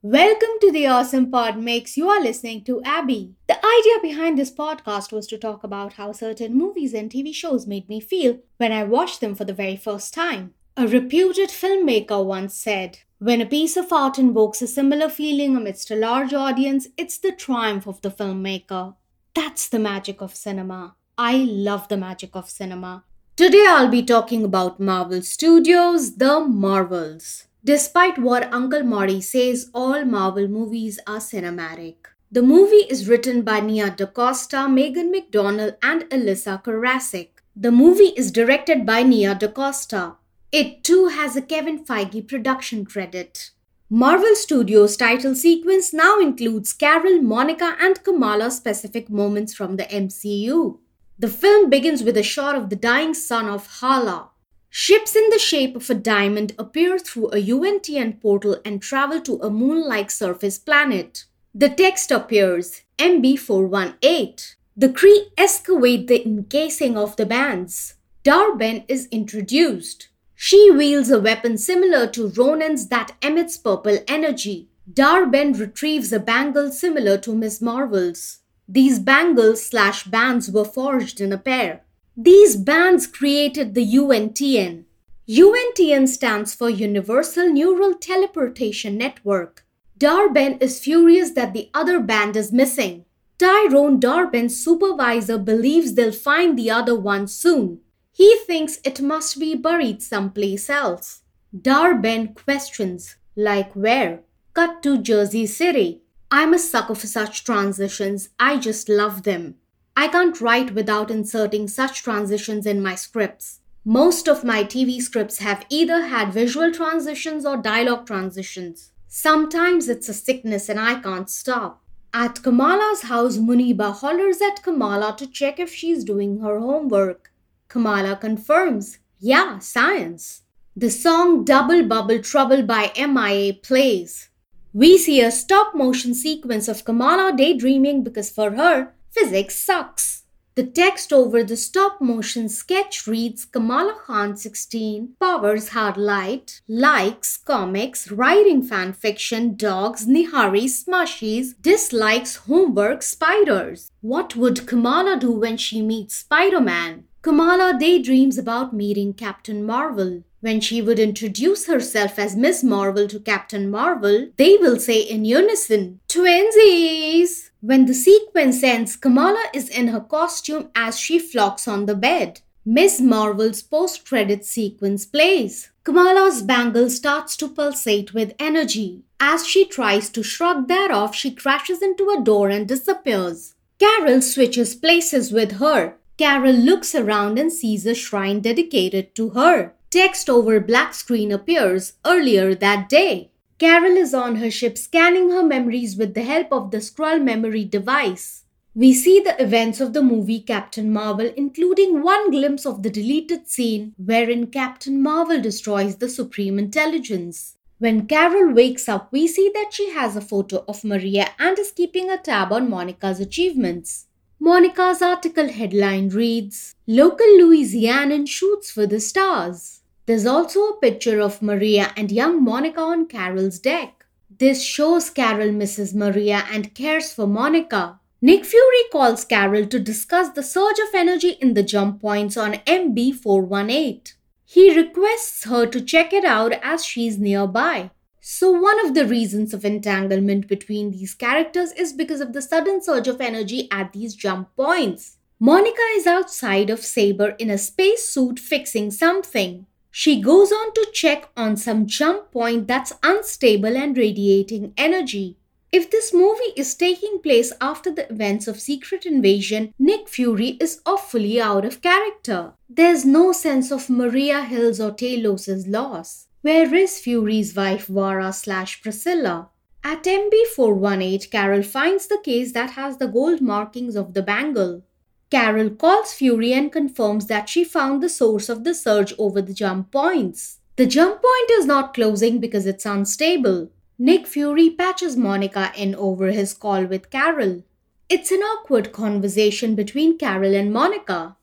Welcome to the Awesome Pod Mix. You are listening to Abby. The idea behind this podcast was to talk about how certain movies and TV shows made me feel when I watched them for the very first time. A reputed filmmaker once said, When a piece of art invokes a similar feeling amidst a large audience, it's the triumph of the filmmaker. That's the magic of cinema. I love the magic of cinema. Today I'll be talking about Marvel Studios, The Marvels. Despite what Uncle Marty says, all Marvel movies are cinematic. The movie is written by Nia DaCosta, Megan McDonnell, and Elissa Karasik. The movie is directed by Nia DaCosta. It too has a Kevin Feige production credit. Marvel Studios' title sequence now includes Carol, Monica, and Kamala specific moments from the MCU. The film begins with a shot of the dying sun of Hala, Ships in the shape of a diamond appear through a UNTN portal and travel to a moon like surface planet. The text appears MB418. The Kree excavate the encasing of the bands. Dar-Benn is introduced. She wields a weapon similar to Ronan's that emits purple energy. Dar-Benn retrieves a bangle similar to Miss Marvel's. These bangles slash bands were forged in a pair. These bands created the UNTN. UNTN stands for Universal Neural Teleportation Network. Dar-Benn is furious that the other band is missing. Tyrone Dar-Benn's supervisor believes they'll find the other one soon. He thinks it must be buried someplace else. Dar-Benn questions, like where? Cut to Jersey City. I'm a sucker for such transitions. I just love them. I can't write without inserting such transitions in my scripts. Most of my TV scripts have either had visual transitions or dialogue transitions. Sometimes it's a sickness and I can't stop. At Kamala's house, Muniba hollers at Kamala to check if she's doing her homework. Kamala confirms, yeah, science. The song Double Bubble Trouble by MIA plays. We see a stop motion sequence of Kamala daydreaming because for her, Physics sucks. The text over the stop motion sketch reads Kamala Khan 16, powers hard light, likes comics, writing fan fiction, dogs, Nihari smushies, dislikes homework spiders. What would Kamala do when she meets Spider Man? Kamala daydreams about meeting Captain Marvel. When she would introduce herself as Miss Marvel to Captain Marvel, they will say in unison, Twinsies! When the sequence ends, Kamala is in her costume as she flocks on the bed. Miss Marvel's post credit sequence plays. Kamala's bangle starts to pulsate with energy. As she tries to shrug that off, she crashes into a door and disappears. Carol switches places with her. Carol looks around and sees a shrine dedicated to her. Text over black screen appears earlier that day. Carol is on her ship scanning her memories with the help of the Skrull memory device. We see the events of the movie Captain Marvel, including one glimpse of the deleted scene wherein Captain Marvel destroys the Supreme Intelligence. When Carol wakes up, we see that she has a photo of Maria and is keeping a tab on Monica's achievements. Monica's article headline reads Local Louisianan shoots for the stars. There's also a picture of Maria and young Monica on Carol's deck. This shows Carol misses Maria and cares for Monica. Nick Fury calls Carol to discuss the surge of energy in the jump points on MB418. He requests her to check it out as she's nearby. So, one of the reasons of entanglement between these characters is because of the sudden surge of energy at these jump points. Monica is outside of Saber in a spacesuit fixing something. She goes on to check on some jump point that's unstable and radiating energy. If this movie is taking place after the events of Secret Invasion, Nick Fury is awfully out of character. There's no sense of Maria Hill's or Talos' loss. Where is Fury's wife Vara slash Priscilla? At MB418, Carol finds the case that has the gold markings of the bangle. Carol calls Fury and confirms that she found the source of the surge over the jump points. The jump point is not closing because it's unstable. Nick Fury patches Monica in over his call with Carol. It's an awkward conversation between Carol and Monica.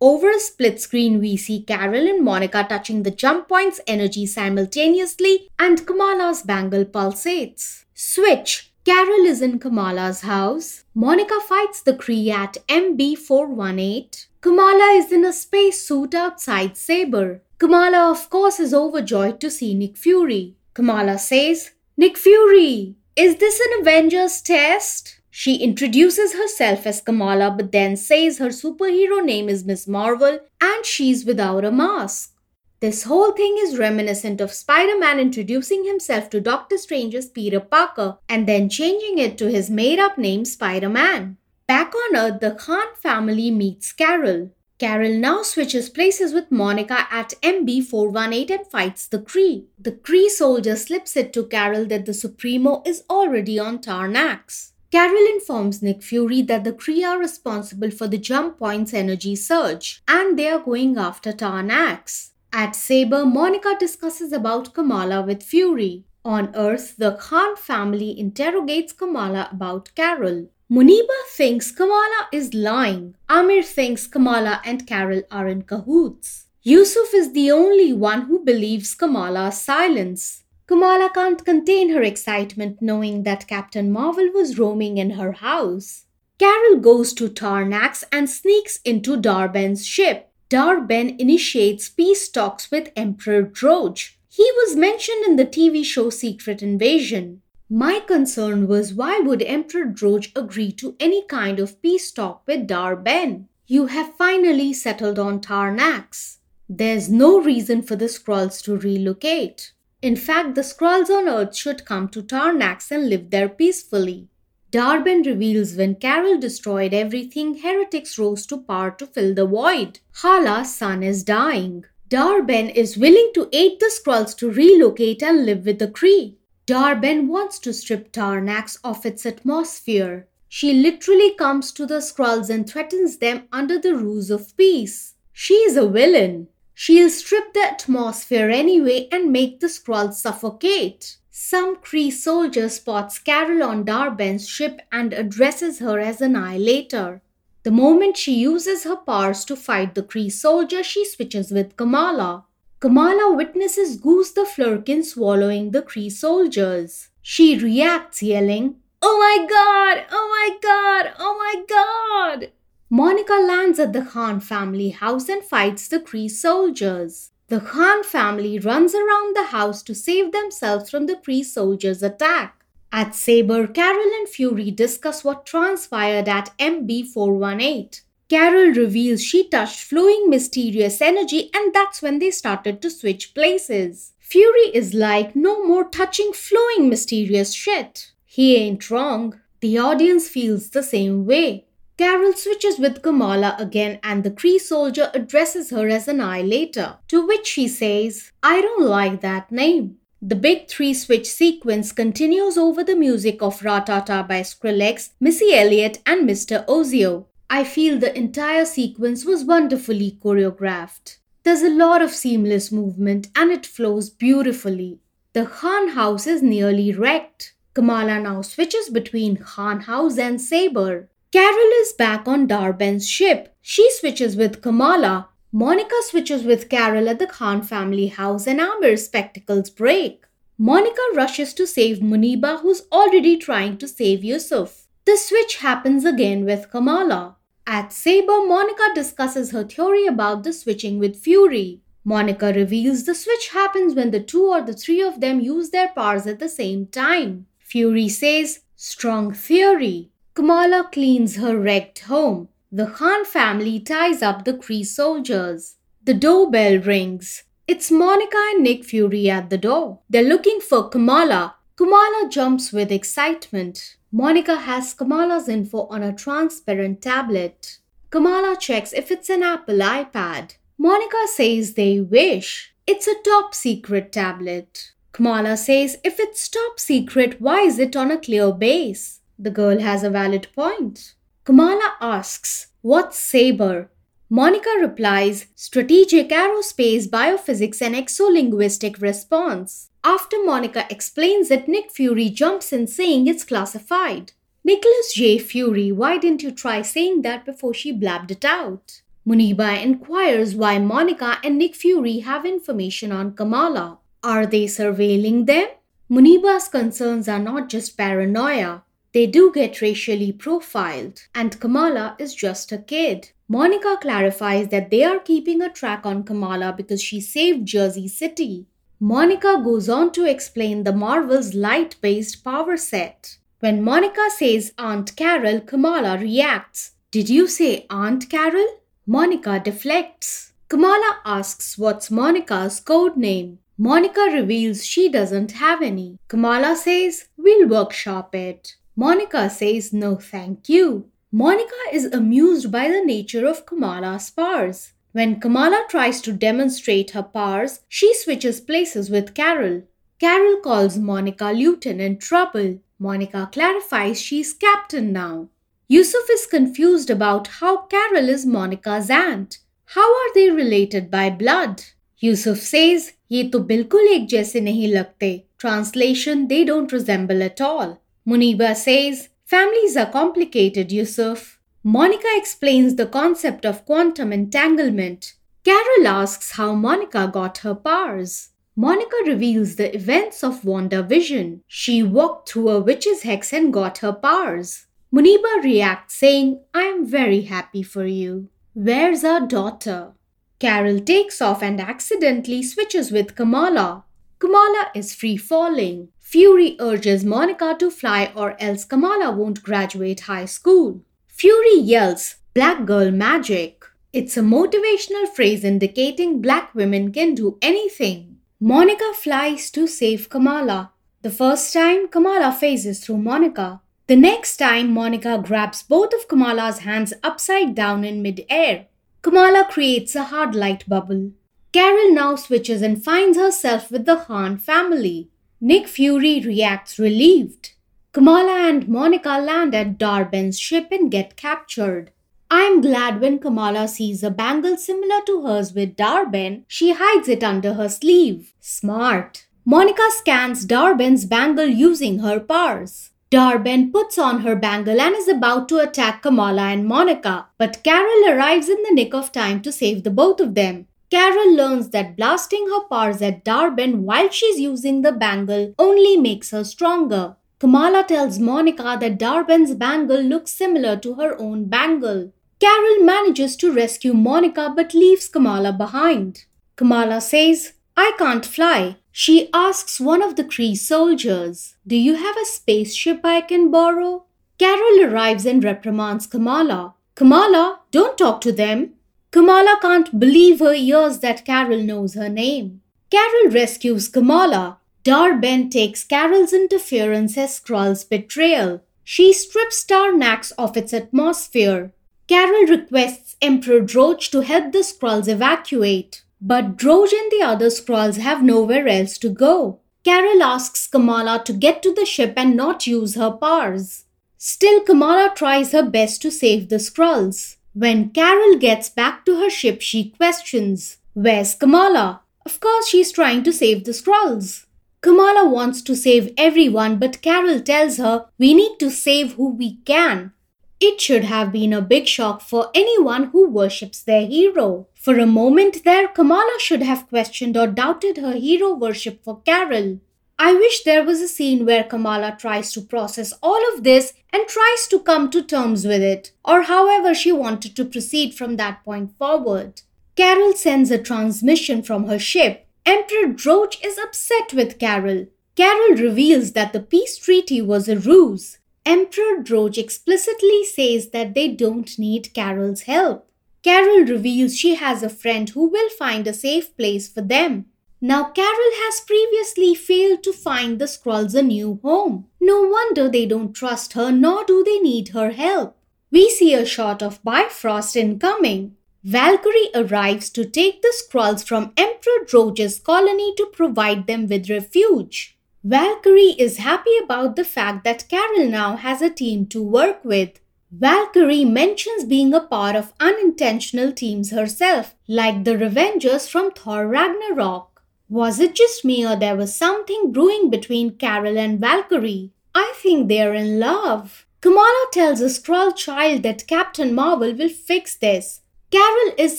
Over a split screen, we see Carol and Monica touching the jump point's energy simultaneously, and Kamala's bangle pulsates. Switch. Carol is in Kamala's house. Monica fights the Kree at MB418. Kamala is in a spacesuit outside Saber. Kamala, of course, is overjoyed to see Nick Fury. Kamala says, Nick Fury, is this an Avengers test? She introduces herself as Kamala but then says her superhero name is Miss Marvel and she's without a mask. This whole thing is reminiscent of Spider Man introducing himself to Doctor Strange as Peter Parker and then changing it to his made up name Spider Man. Back on Earth, the Khan family meets Carol. Carol now switches places with Monica at MB418 and fights the Kree. The Kree soldier slips it to Carol that the Supremor is already on Tarnax. Carol informs Nick Fury that the Kree are responsible for the jump point's energy surge and they are going after Tarnax. At Saber, Monica discusses about Kamala with Fury. On Earth, the Khan family interrogates Kamala about Carol. Muniba thinks Kamala is lying. Amir thinks Kamala and Carol are in cahoots. Yusuf is the only one who believes Kamala's silence. Kamala can't contain her excitement knowing that Captain Marvel was roaming in her house. Carol goes to Tarnax and sneaks into Dar-Benn's ship. Dar-Benn initiates peace talks with Emperor Droge. He was mentioned in the TV show Secret Invasion. My concern was why would Emperor Droge agree to any kind of peace talk with Dar-Benn? You have finally settled on Tarnax. There's no reason for the Skrulls to relocate. In fact, the Skrulls on Earth should come to Tarnax and live there peacefully. Dar-Benn reveals when Carol destroyed everything, heretics rose to power to fill the void. Hala's sun is dying. Dar-Benn is willing to aid the Skrulls to relocate and live with the Kree. Dar-Benn wants to strip Tarnax of its atmosphere. She literally comes to the Skrulls and threatens them under the ruse of peace. She is a villain. She'll strip the atmosphere anyway and make the Skrulls suffocate. Some Kree soldier spots Carol on Dar-Benn's ship and addresses her as Annihilator. The moment she uses her powers to fight the Kree soldier, she switches with Kamala. Kamala witnesses Goose the Flerken swallowing the Kree soldiers. She reacts yelling, Oh my god! Oh my god! Oh my god! Monica lands at the Khan family house and fights the Kree soldiers. The Khan family runs around the house to save themselves from the Kree soldiers' attack. At Saber, Carol and Fury discuss what transpired at MB418. Carol reveals she touched flowing mysterious energy, and that's when they started to switch places. Fury is like, no more touching flowing mysterious shit. He ain't wrong. The audience feels the same way. Carol switches with Kamala again, and the Kree soldier addresses her as Annihilator, to which she says, I don't like that name. The big three switch sequence continues over the music of Ratata by Skrillex, Missy Elliott, and Mr. Oizo. I feel the entire sequence was wonderfully choreographed. There's a lot of seamless movement and it flows beautifully. The Khan house is nearly wrecked. Kamala now switches between Khan house and Saber. Carol is back on Dar-Benn's ship. She switches with Kamala. Monica switches with Carol at the Khan family house and Amir's spectacles break. Monica rushes to save Muniba, who's already trying to save Yusuf. The switch happens again with Kamala. At Saber, Monica discusses her theory about the switching with Fury. Monica reveals the switch happens when the two or the three of them use their powers at the same time. Fury says, Strong theory. Kamala cleans her wrecked home. The Khan family ties up the Kree soldiers. The doorbell rings. It's Monica and Nick Fury at the door. They're looking for Kamala. Kamala jumps with excitement. Monica has Kamala's info on a transparent tablet. Kamala checks if it's an Apple iPad. Monica says they wish. It's a top secret tablet. Kamala says if it's top secret, why is it on a clear base? The girl has a valid point. Kamala asks, What's Saber? Monica replies, Strategic Aerospace Biophysics and Exolinguistic Response. After Monica explains it, Nick Fury jumps in saying it's classified. Nicholas J. Fury, why didn't you try saying that before she blabbed it out? Muniba inquires why Monica and Nick Fury have information on Kamala. Are they surveilling them? Muniba's concerns are not just paranoia, they do get racially profiled, and Kamala is just a kid. Monica clarifies that they are keeping a track on Kamala because she saved Jersey City. Monica goes on to explain the Marvel's light based power set. When Monica says Aunt Carol, Kamala reacts. Did you say Aunt Carol? Monica deflects. Kamala asks what's Monica's code name. Monica reveals she doesn't have any. Kamala says, We'll workshop it. Monica says no thank you. Monica is amused by the nature of Kamala's powers. When Kamala tries to demonstrate her powers, she switches places with Carol. Carol calls Monica Lieutenant Trouble. Monica clarifies she's captain now. Yusuf is confused about how Carol is Monica's aunt. How are they related by blood? Yusuf says, ये तो बिल्कुल एक जैसे नहीं लगते. Translation, they don't resemble at all. Muniba says, Families are complicated, Yusuf. Monica explains the concept of quantum entanglement. Carol asks how Monica got her powers. Monica reveals the events of WandaVision. She walked through a witch's hex and got her powers. Muniba reacts, saying, I am very happy for you. Where's our daughter? Carol takes off and accidentally switches with Kamala. Kamala is free falling. Fury urges Monica to fly or else Kamala won't graduate high school. Fury yells, Black girl magic. It's a motivational phrase indicating black women can do anything. Monica flies to save Kamala. The first time, Kamala phases through Monica. The next time, Monica grabs both of Kamala's hands upside down in midair. Kamala creates a hard light bubble. Carol now switches and finds herself with the Khan family. Nick Fury reacts relieved. Kamala and Monica land at Dar-Benn's ship and get captured. I'm glad when Kamala sees a bangle similar to hers with Dar-Benn, she hides it under her sleeve. Smart. Monica scans Dar-Benn's bangle using her powers. Dar-Benn puts on her bangle and is about to attack Kamala and Monica, but Carol arrives in the nick of time to save the both of them. Carol learns that blasting her powers at Dar-Benn while she's using the bangle only makes her stronger. Kamala tells Monica that Dar-Benn's bangle looks similar to her own bangle. Carol manages to rescue Monica but leaves Kamala behind. Kamala says, I can't fly. She asks one of the Kree soldiers, Do you have a spaceship I can borrow? Carol arrives and reprimands Kamala. Kamala, don't talk to them. Kamala can't believe her ears that Carol knows her name. Carol rescues Kamala. Dar-Benn takes Carol's interference as Skrull's betrayal. She strips Tarnax of its atmosphere. Carol requests Emperor Droge to help the Skrulls evacuate. But Droge and the other Skrulls have nowhere else to go. Carol asks Kamala to get to the ship and not use her powers. Still, Kamala tries her best to save the Skrulls. When Carol gets back to her ship, she questions, Where's Kamala? Of course, she's trying to save the Skrulls. Kamala wants to save everyone, but Carol tells her, We need to save who we can. It should have been a big shock for anyone who worships their hero. For a moment there, Kamala should have questioned or doubted her hero worship for Carol. I wish there was a scene where Kamala tries to process all of this and tries to come to terms with it, or however she wanted to proceed from that point forward. Carol sends a transmission from her ship. Emperor Droge is upset with Carol. Carol reveals that the peace treaty was a ruse. Emperor Droge explicitly says that they don't need Carol's help. Carol reveals she has a friend who will find a safe place for them. Now, Carol has previously failed to find the Skrulls a new home. No wonder they don't trust her, nor do they need her help. We see a shot of Bifrost incoming. Valkyrie arrives to take the Skrulls from Emperor Droge's colony to provide them with refuge. Valkyrie is happy about the fact that Carol now has a team to work with. Valkyrie mentions being a part of unintentional teams herself, like the Revengers from Thor Ragnarok. Was it just me or there was something brewing between Carol and Valkyrie? I think they're in love. Kamala tells a Skrull child that Captain Marvel will fix this. Carol is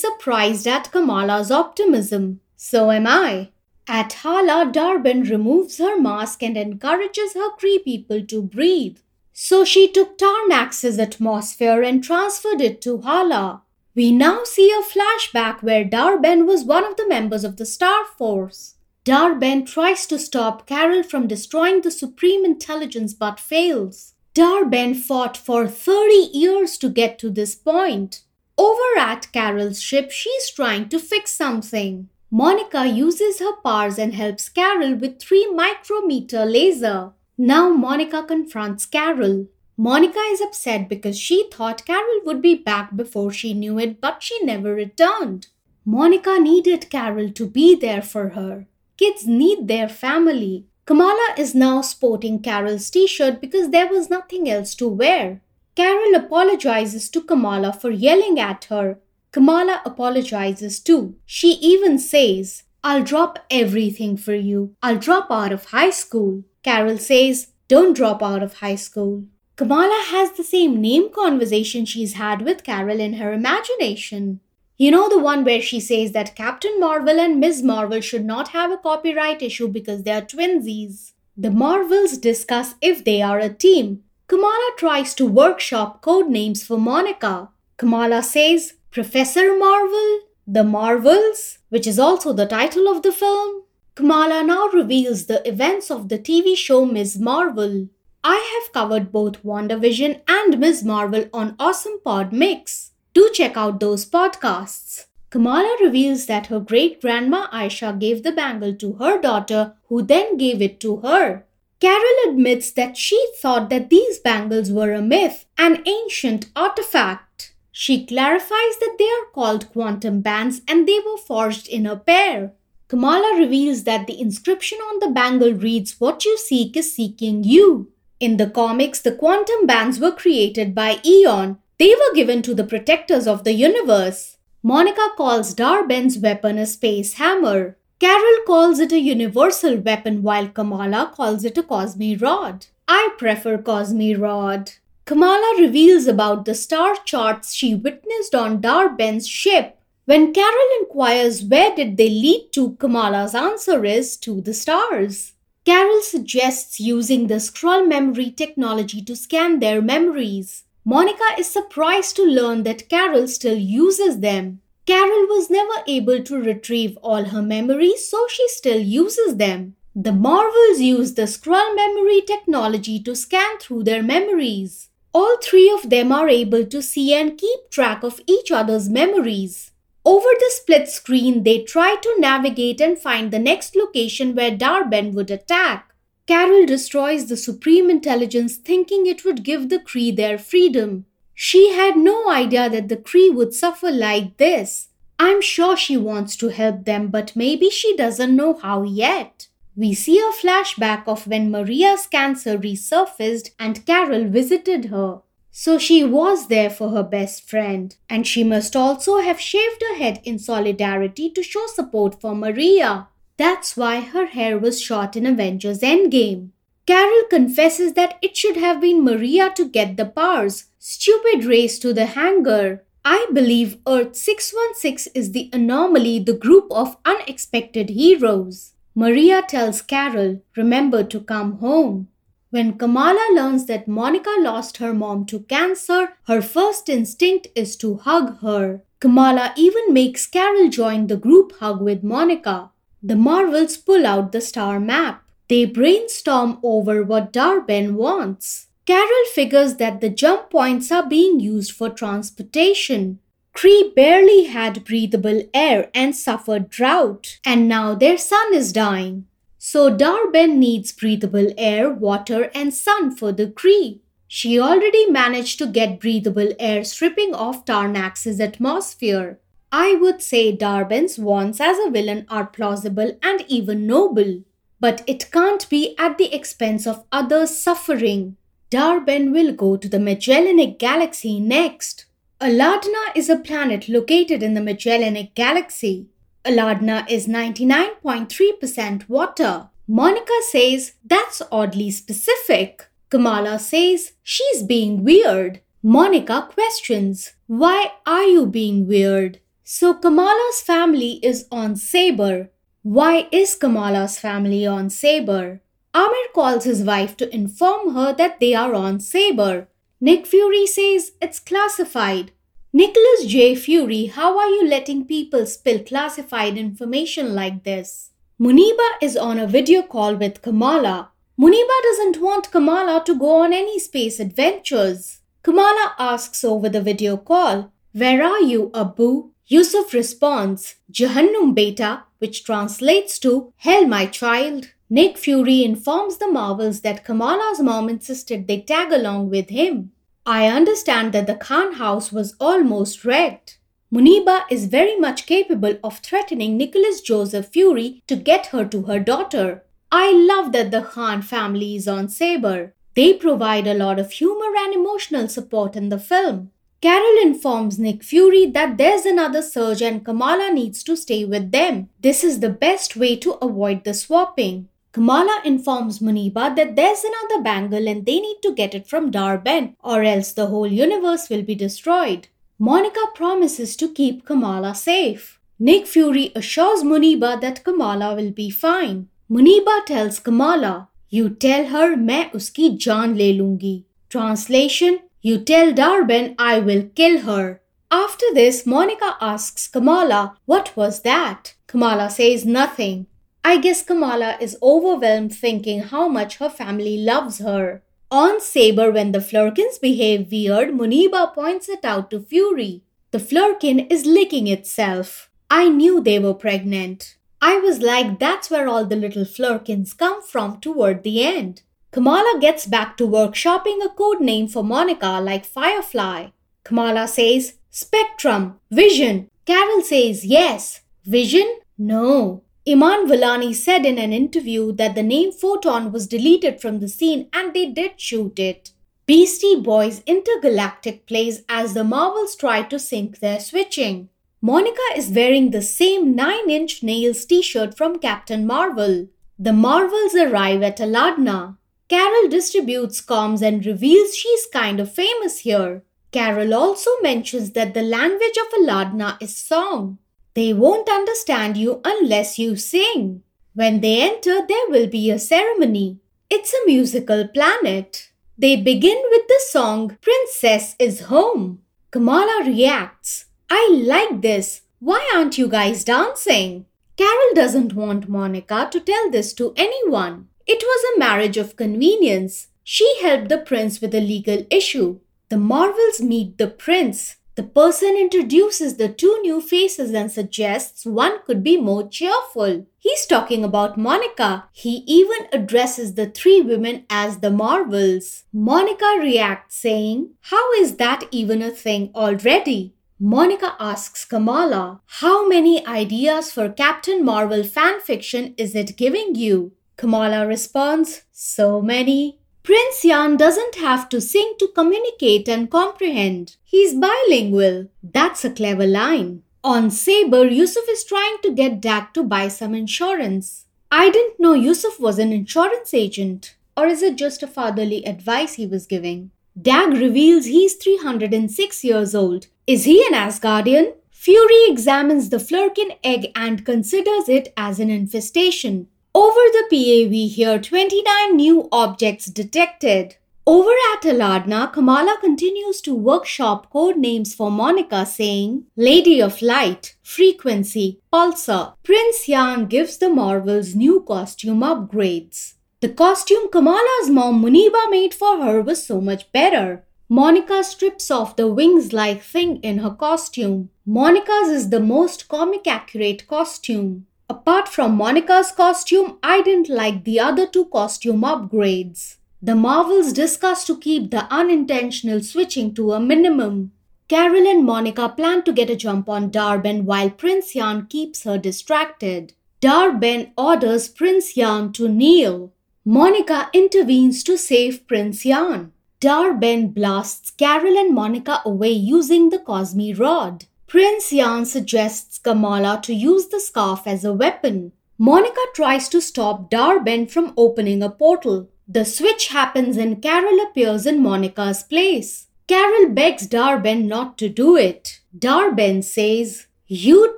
surprised at Kamala's optimism. So am I. At Hala, Dar-Benn removes her mask and encourages her Kree people to breathe. So she took Tarnax's atmosphere and transferred it to Hala. We now see a flashback where Dar-Benn was one of the members of the Star Force. Dar-Benn tries to stop Carol from destroying the Supreme Intelligence but fails. Dar-Benn fought for 30 years to get to this point. Over at Carol's ship, she's trying to fix something. Monica uses her powers and helps Carol with 3 micrometer laser. Now Monica confronts Carol. Monica is upset because she thought Carol would be back before she knew it, but she never returned. Monica needed Carol to be there for her. Kids need their family. Kamala is now sporting Carol's t shirt because there was nothing else to wear. Carol apologizes to Kamala for yelling at her Kamala apologizes too. She even says, I'll drop everything for you. I'll drop out of high school. Carol says, Don't drop out of high school. Kamala has the same name conversation she's had with Carol in her imagination. You know, the one where she says that Captain Marvel and Ms. Marvel should not have a copyright issue because they are twinsies. The Marvels discuss if they are a team. Kamala tries to workshop code names for Monica. Kamala says, Professor Marvel, The Marvels, which is also the title of the film. Kamala now reveals the events of the TV show Ms. Marvel. I have covered both WandaVision and Ms. Marvel on Awesome Pod Mix. Do check out those podcasts. Kamala reveals that her great grandma Aisha gave the bangle to her daughter, who then gave it to her. Carol admits that she thought that these bangles were a myth, an ancient artifact. She clarifies that they are called quantum bands and they were forged in a pair. Kamala reveals that the inscription on the bangle reads, What you seek is seeking you. In the comics, the quantum bands were created by Eon. They were given to the protectors of the universe. Monica calls Dar-Benn's weapon a space hammer. Carol calls it a universal weapon while Kamala calls it a Cosmi rod. I prefer Cosmi rod. Kamala reveals about the star charts she witnessed on Dar-Benn's ship. When Carol inquires where did they lead to, Kamala's answer is to the stars. Carol suggests using the Skrull memory technology to scan their memories. Monica is surprised to learn that Carol still uses them. Carol was never able to retrieve all her memories, so she still uses them. The Marvels use the Skrull memory technology to scan through their memories. All three of them are able to see and keep track of each other's memories. Over the split screen, they try to navigate and find the next location where Dar-Benn would attack. Carol destroys the Supreme Intelligence thinking it would give the Kree their freedom. She had no idea that the Kree would suffer like this. I'm sure she wants to help them, but maybe she doesn't know how yet. We see a flashback of when Maria's cancer resurfaced and Carol visited her. So she was there for her best friend, and she must also have shaved her head in solidarity to show support for Maria. That's why her hair was short in Avengers Endgame. Carol confesses that it should have been Maria to get the powers. Stupid race to the hangar. I believe Earth 616 is the anomaly, the group of unexpected heroes. Maria tells Carol, remember to come home. When Kamala learns that Monica lost her mom to cancer, her first instinct is to hug her. Kamala even makes Carol join the group hug with Monica. The Marvels pull out the star map. They brainstorm over what Dar-Benn wants. Carol figures that the jump points are being used for transportation. Kree barely had breathable air and suffered drought, and now their sun is dying. So Dar-Benn needs breathable air, water, and sun for the Kree. She already managed to get breathable air stripping off Tarnax's atmosphere. I would say Dar-Benn's wants as a villain are plausible and even noble. But it can't be at the expense of others suffering. Dar-Benn will go to the Magellanic Galaxy next. Aladna is a planet located in the Magellanic Galaxy. Aladna is 99.3% water. Monica says that's oddly specific. Kamala says she's being weird. Monica questions, Why are you being weird? So Kamala's family is on Sabre. Why is Kamala's family on Sabre? Amir calls his wife to inform her that they are on Sabre. Nick Fury says it's classified. Nicholas J. Fury, how are you letting people spill classified information like this? Muniba is on a video call with Kamala. Muniba doesn't want Kamala to go on any space adventures. Kamala asks over the video call, Where are you, Abu? Yusuf responds, Jahannum Beta, which translates to Hell, my child. Nick Fury informs the Marvels that Kamala's mom insisted they tag along with him. I understand that the Khan house was almost wrecked. Muniba is very much capable of threatening Nicholas Joseph Fury to get her to her daughter. I love that the Khan family is on Sabre. They provide a lot of humor and emotional support in the film. Carol informs Nick Fury that there's another surge and Kamala needs to stay with them. This is the best way to avoid the swapping. Kamala informs Muniba that there's another bangle and they need to get it from Dar-Benn, or else the whole universe will be destroyed. Monica promises to keep Kamala safe. Nick Fury assures Muniba that Kamala will be fine. Muniba tells Kamala, You tell her मैं उसकी जान ले लूंगी. Translation You tell Dar-Benn I will kill her. After this, Monica asks Kamala, What was that? Kamala says nothing. I guess Kamala is overwhelmed thinking how much her family loves her. On Sabre, when the Flerkens behave weird, Muniba points it out to Fury. The Flerken is licking itself. I knew they were pregnant. I was like, that's where all the little Flerkens come from toward the end. Kamala gets back to workshopping a code name for Monica like Firefly. Kamala says, Spectrum, Vision. Carol says, yes. Vision? No. Iman Vellani said in an interview that the name Photon was deleted from the scene and they did shoot it. Beastie Boys Intergalactic plays as the Marvels try to sync their switching. Monica is wearing the same 9 inch nails t shirt from Captain Marvel. The Marvels arrive at Aladna. Carol distributes comms and reveals she's kind of famous here. Carol also mentions that the language of Aladna is song. They won't understand you unless you sing. When they enter, there will be a ceremony. It's a musical planet. They begin with the song Princess is Home. Kamala reacts, I like this. Why aren't you guys dancing? Carol doesn't want Monica to tell this to anyone. It was a marriage of convenience. She helped the prince with a legal issue. The Marvels meet the prince. The person introduces the two new faces and suggests one could be more cheerful. He's talking about Monica. He even addresses the three women as the Marvels. Monica reacts, saying, How is that even a thing already? Monica asks Kamala, How many ideas for Captain Marvel fanfiction is it giving you? Kamala responds, So many. Prince Yan doesn't have to sing to communicate and comprehend. He's bilingual. That's a clever line. On Sabre, Yusuf is trying to get Dag to buy some insurance. I didn't know Yusuf was an insurance agent. Or is it just a fatherly advice he was giving? Dag reveals he's 306 years old. Is he an Asgardian? Fury examines the Flerken egg and considers it as an infestation. Over the PA, we hear 29 new objects detected. Over at Aladna, Kamala continues to workshop code names for Monica, saying Lady of Light, Frequency, Pulsar. Prince Yan gives the Marvels new costume upgrades. The costume Kamala's mom Muniba made for her was so much better. Monica strips off the wings like thing in her costume. Monica's is the most comic accurate costume. Apart from Monica's costume, I didn't like the other two costume upgrades. The Marvels discuss to keep the unintentional switching to a minimum. Carol and Monica plan to get a jump on Dar-Benn while Prince Yan keeps her distracted. Dar-Benn orders Prince Yan to kneel. Monica intervenes to save Prince Yan. Dar-Benn blasts Carol and Monica away using the Cosmi rod. Prince Yan suggests Kamala to use the scarf as a weapon. Monica tries to stop Dar-Benn from opening a portal. The switch happens and Carol appears in Monica's place. Carol begs Dar-Benn not to do it. Dar-Benn says, You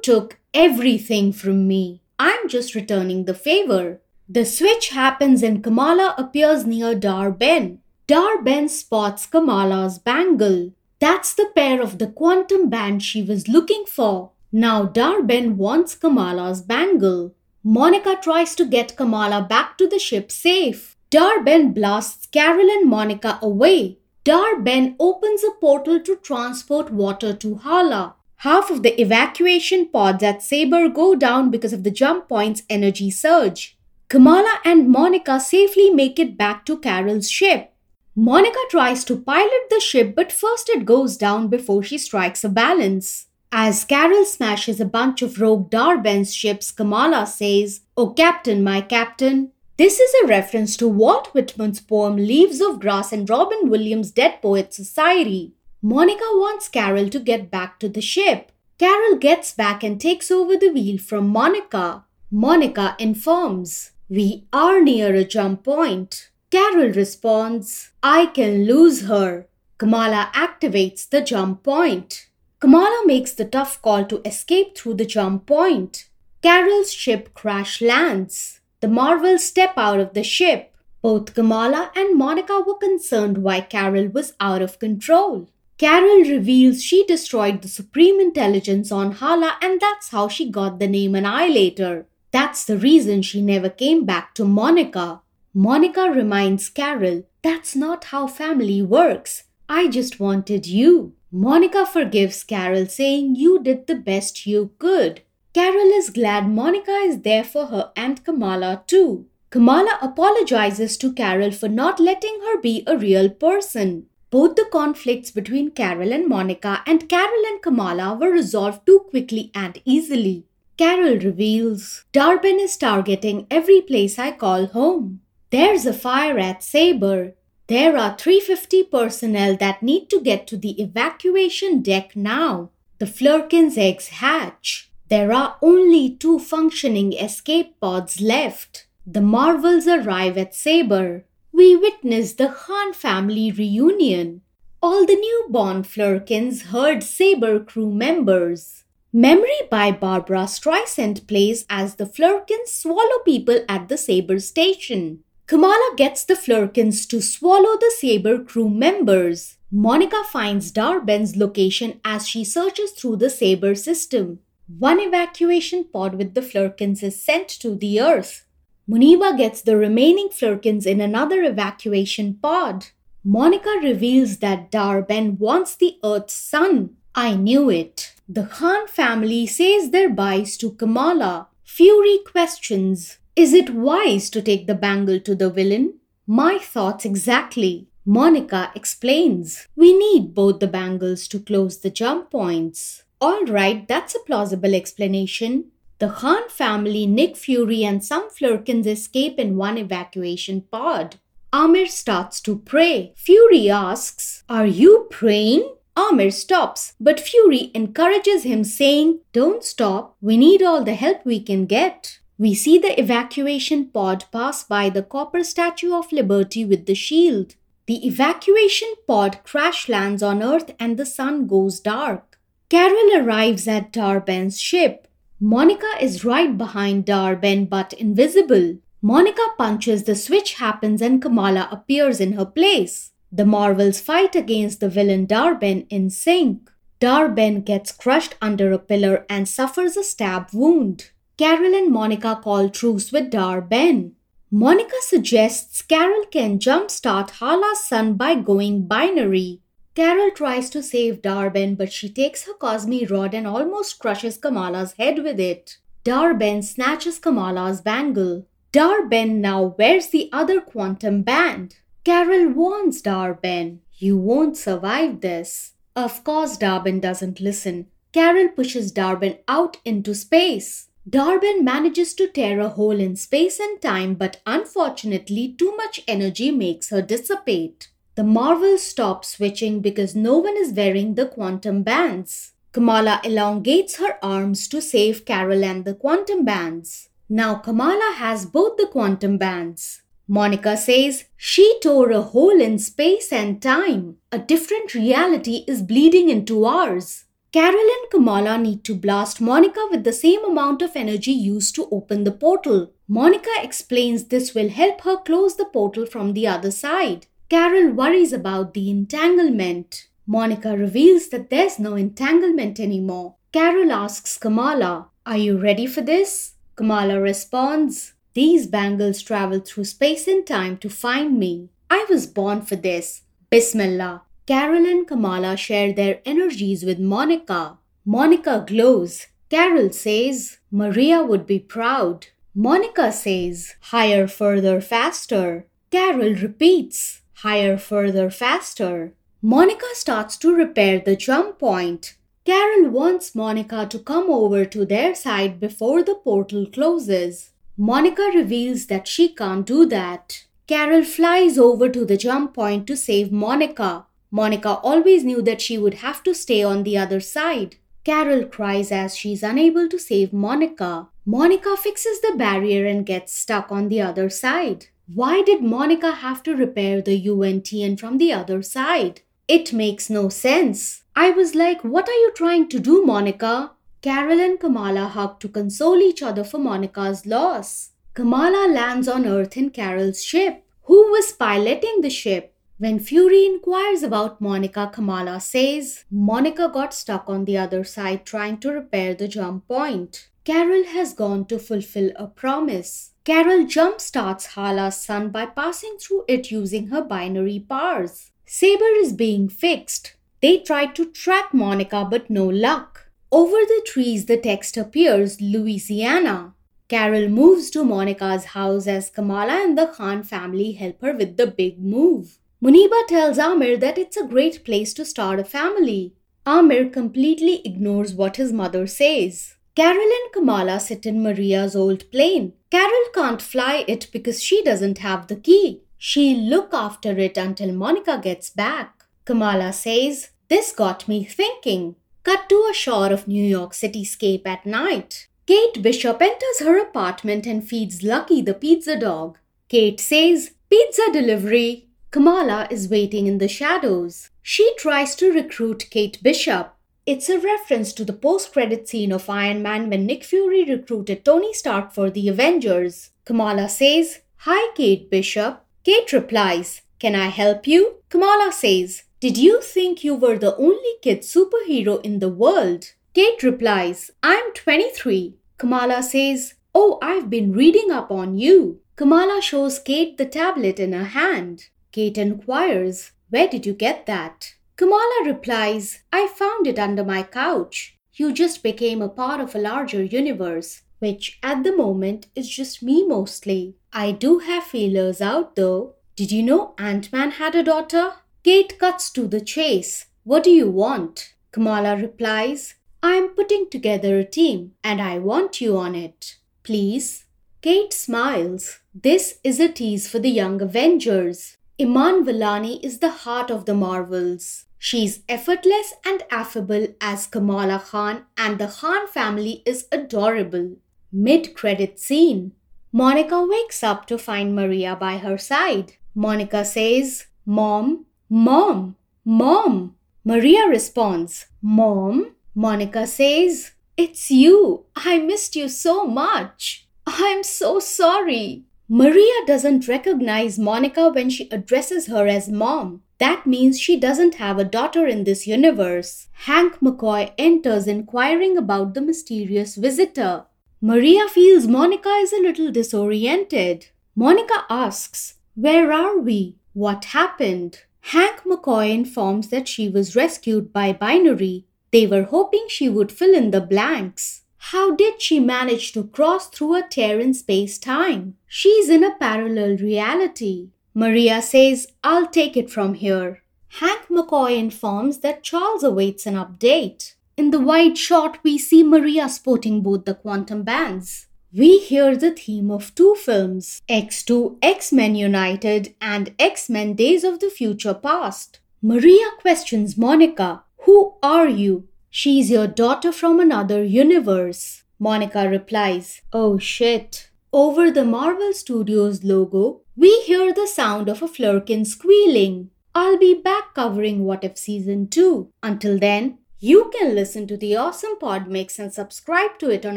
took everything from me. I'm just returning the favor. The switch happens and Kamala appears near Dar-Benn. Dar-Benn spots Kamala's bangle. That's the pair of the quantum band she was looking for. Now Dar-Benn wants Kamala's bangle. Monica tries to get Kamala back to the ship safe. Dar-Benn blasts Carol and Monica away. Dar-Benn opens a portal to transport water to Hala. Half of the evacuation pods at Sabre go down because of the jump point's energy surge. Kamala and Monica safely make it back to Carol's ship. Monica tries to pilot the ship, but first it goes down before she strikes a balance. As Carol smashes a bunch of rogue Dar-Benn's ships, Kamala says, Oh, Captain, my Captain. This is a reference to Walt Whitman's poem Leaves of Grass and Robin Williams' Dead Poets Society. Monica wants Carol to get back to the ship. Carol gets back and takes over the wheel from Monica. Monica informs, We are near a jump point. Carol responds, I can lose her. Kamala activates the jump point. Kamala makes the tough call to escape through the jump point. Carol's ship crash lands. The Marvels step out of the ship. Both Kamala and Monica were concerned why Carol was out of control. Carol reveals she destroyed the Supreme Intelligence on Hala and that's how she got the name Annihilator. That's the reason she never came back to Monica. Monica reminds Carol, that's not how family works. I just wanted you. Monica forgives Carol, saying, You did the best you could. Carol is glad Monica is there for her and Kamala too. Kamala apologizes to Carol for not letting her be a real person. Both the conflicts between Carol and Monica and Carol and Kamala were resolved too quickly and easily. Carol reveals Dar-Benn is targeting every place I call home. There's a fire at Sabre. There are 350 personnel that need to get to the evacuation deck now. The Flerken's eggs hatch. There are only two functioning escape pods left. The Marvels arrive at Sabre. We witness the Khan family reunion. All the newborn Flerkens herd Sabre crew members. Memory by Barbra Streisand plays as the Flerkens swallow people at the Sabre station. Kamala gets the Flerkens to swallow the Sabre crew members. Monica finds Dar-Benn's location as she searches through the Sabre system. One evacuation pod with the Flerkens is sent to the Earth. Muniba gets the remaining Flerkens in another evacuation pod. Monica reveals that Dar-Benn wants the Earth's sun. I knew it. The Khan family says their byes to Kamala. Fury questions is it wise to take the bangle to the villain? My thoughts exactly. Monica explains. We need both the bangles to close the jump points. Alright, that's a plausible explanation. The Khan family, Nick Fury, and some Flerkens escape in one evacuation pod. Amir starts to pray. Fury asks, Are you praying? Amir stops, but Fury encourages him, saying, Don't stop. We need all the help we can get. We see the evacuation pod pass by the copper Statue of Liberty with the shield. The evacuation pod crash lands on Earth and the sun goes dark. Carol arrives at Dar-Benn's ship. Monica is right behind Dar-Benn but invisible. Monica punches, the switch happens, and Kamala appears in her place. The Marvels fight against the villain Dar-Benn in sync. Dar-Benn gets crushed under a pillar and suffers a stab wound. Carol and Monica call truce with Dar-Benn. Monica suggests Carol can jumpstart Hala's sun by going binary. Carol tries to save Dar-Benn, but she takes her Cosmi rod and almost crushes Kamala's head with it. Dar-Benn snatches Kamala's bangle. Dar-Benn now wears the other quantum band. Carol warns Dar-Benn, You won't survive this. Of course, Dar-Benn doesn't listen. Carol pushes Dar-Benn out into space. Dar-Benn manages to tear a hole in space and time, but unfortunately, too much energy makes her dissipate. The Marvels stop switching because no one is wearing the quantum bands. Kamala elongates her arms to save Carol and the quantum bands. Now Kamala has both the quantum bands. Monica says she tore a hole in space and time. A different reality is bleeding into ours. Carol and Kamala need to blast Monica with the same amount of energy used to open the portal. Monica explains this will help her close the portal from the other side. Carol worries about the entanglement. Monica reveals that there's no entanglement anymore. Carol asks Kamala, Are you ready for this? Kamala responds, These bangles travel through space and time to find me. I was born for this. Bismillah. Carol and Kamala share their energies with Monica. Monica glows. Carol says, Maria would be proud. Monica says, higher, further, faster. Carol repeats, higher, further, faster. Monica starts to repair the jump point. Carol wants Monica to come over to their side before the portal closes. Monica reveals that she can't do that. Carol flies over to the jump point to save Monica. Monica always knew that she would have to stay on the other side. Carol cries as she's unable to save Monica. Monica fixes the barrier and gets stuck on the other side. Why did Monica have to repair the UNTN from the other side? It makes no sense. I was like, What are you trying to do, Monica? Carol and Kamala hug to console each other for Monica's loss. Kamala lands on Earth in Carol's ship. Who was piloting the ship? When Fury inquires about Monica, Kamala says Monica got stuck on the other side trying to repair the jump point. Carol has gone to fulfill a promise. Carol jumpstarts Hala's sun by passing through it using her binary powers. Saber is being fixed. They try to track Monica but no luck. Over the trees, the text appears Louisiana. Carol moves to Monica's house as Kamala and the Khan family help her with the big move. Muniba tells Amir that it's a great place to start a family. Amir completely ignores what his mother says. Carol and Kamala sit in Maria's old plane. Carol can't fly it because she doesn't have the key. She'll look after it until Monica gets back. Kamala says, This got me thinking. Cut to a shore of New York cityscape at night. Kate Bishop enters her apartment and feeds Lucky the pizza dog. Kate says, Pizza delivery. Kamala is waiting in the shadows. She tries to recruit Kate Bishop. It's a reference to the post credit scene of Iron Man when Nick Fury recruited Tony Stark for the Avengers. Kamala says, Hi, Kate Bishop. Kate replies, Can I help you? Kamala says, Did you think you were the only kid superhero in the world? Kate replies, I'm 23. Kamala says, Oh, I've been reading up on you. Kamala shows Kate the tablet in her hand. Kate inquires, Where did you get that? Kamala replies, I found it under my couch. You just became a part of a larger universe, which at the moment is just me mostly. I do have feelers out though. Did you know Ant Man had a daughter? Kate cuts to the chase. What do you want? Kamala replies, I'm putting together a team and I want you on it. Please? Kate smiles. This is a tease for the young Avengers. Iman Vellani is the heart of the Marvels. She's effortless and affable as Kamala Khan, and the Khan family is adorable. Mid credit scene. Monica wakes up to find Maria by her side. Monica says, Mom, Mom, Mom. Maria responds, Mom. Monica says, It's you. I missed you so much. I'm so sorry. Maria doesn't recognize Monica when she addresses her as mom. That means she doesn't have a daughter in this universe. Hank McCoy enters inquiring about the mysterious visitor. Maria feels Monica is a little disoriented. Monica asks, Where are we? What happened? Hank McCoy informs that she was rescued by Binary. They were hoping she would fill in the blanks. How did she manage to cross through a tear in space time? She's in a parallel reality. Maria says, I'll take it from here. Hank McCoy informs that Charles awaits an update. In the wide shot, we see Maria sporting both the quantum bands. We hear the theme of two films X2 X Men United and X Men Days of the Future Past. Maria questions Monica, Who are you? She's your daughter from another universe. Monica replies, Oh shit. Over the Marvel Studios logo, we hear the sound of a Flerken squealing. I'll be back covering What If Season 2. Until then, you can listen to the awesome pod mix and subscribe to it on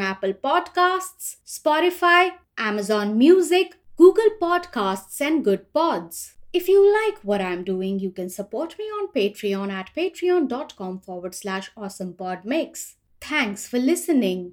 Apple Podcasts, Spotify, Amazon Music, Google Podcasts, and Goodpods. If you like what I'm doing, you can support me on Patreon at patreon.com forward slash awesomepodmix. Thanks for listening.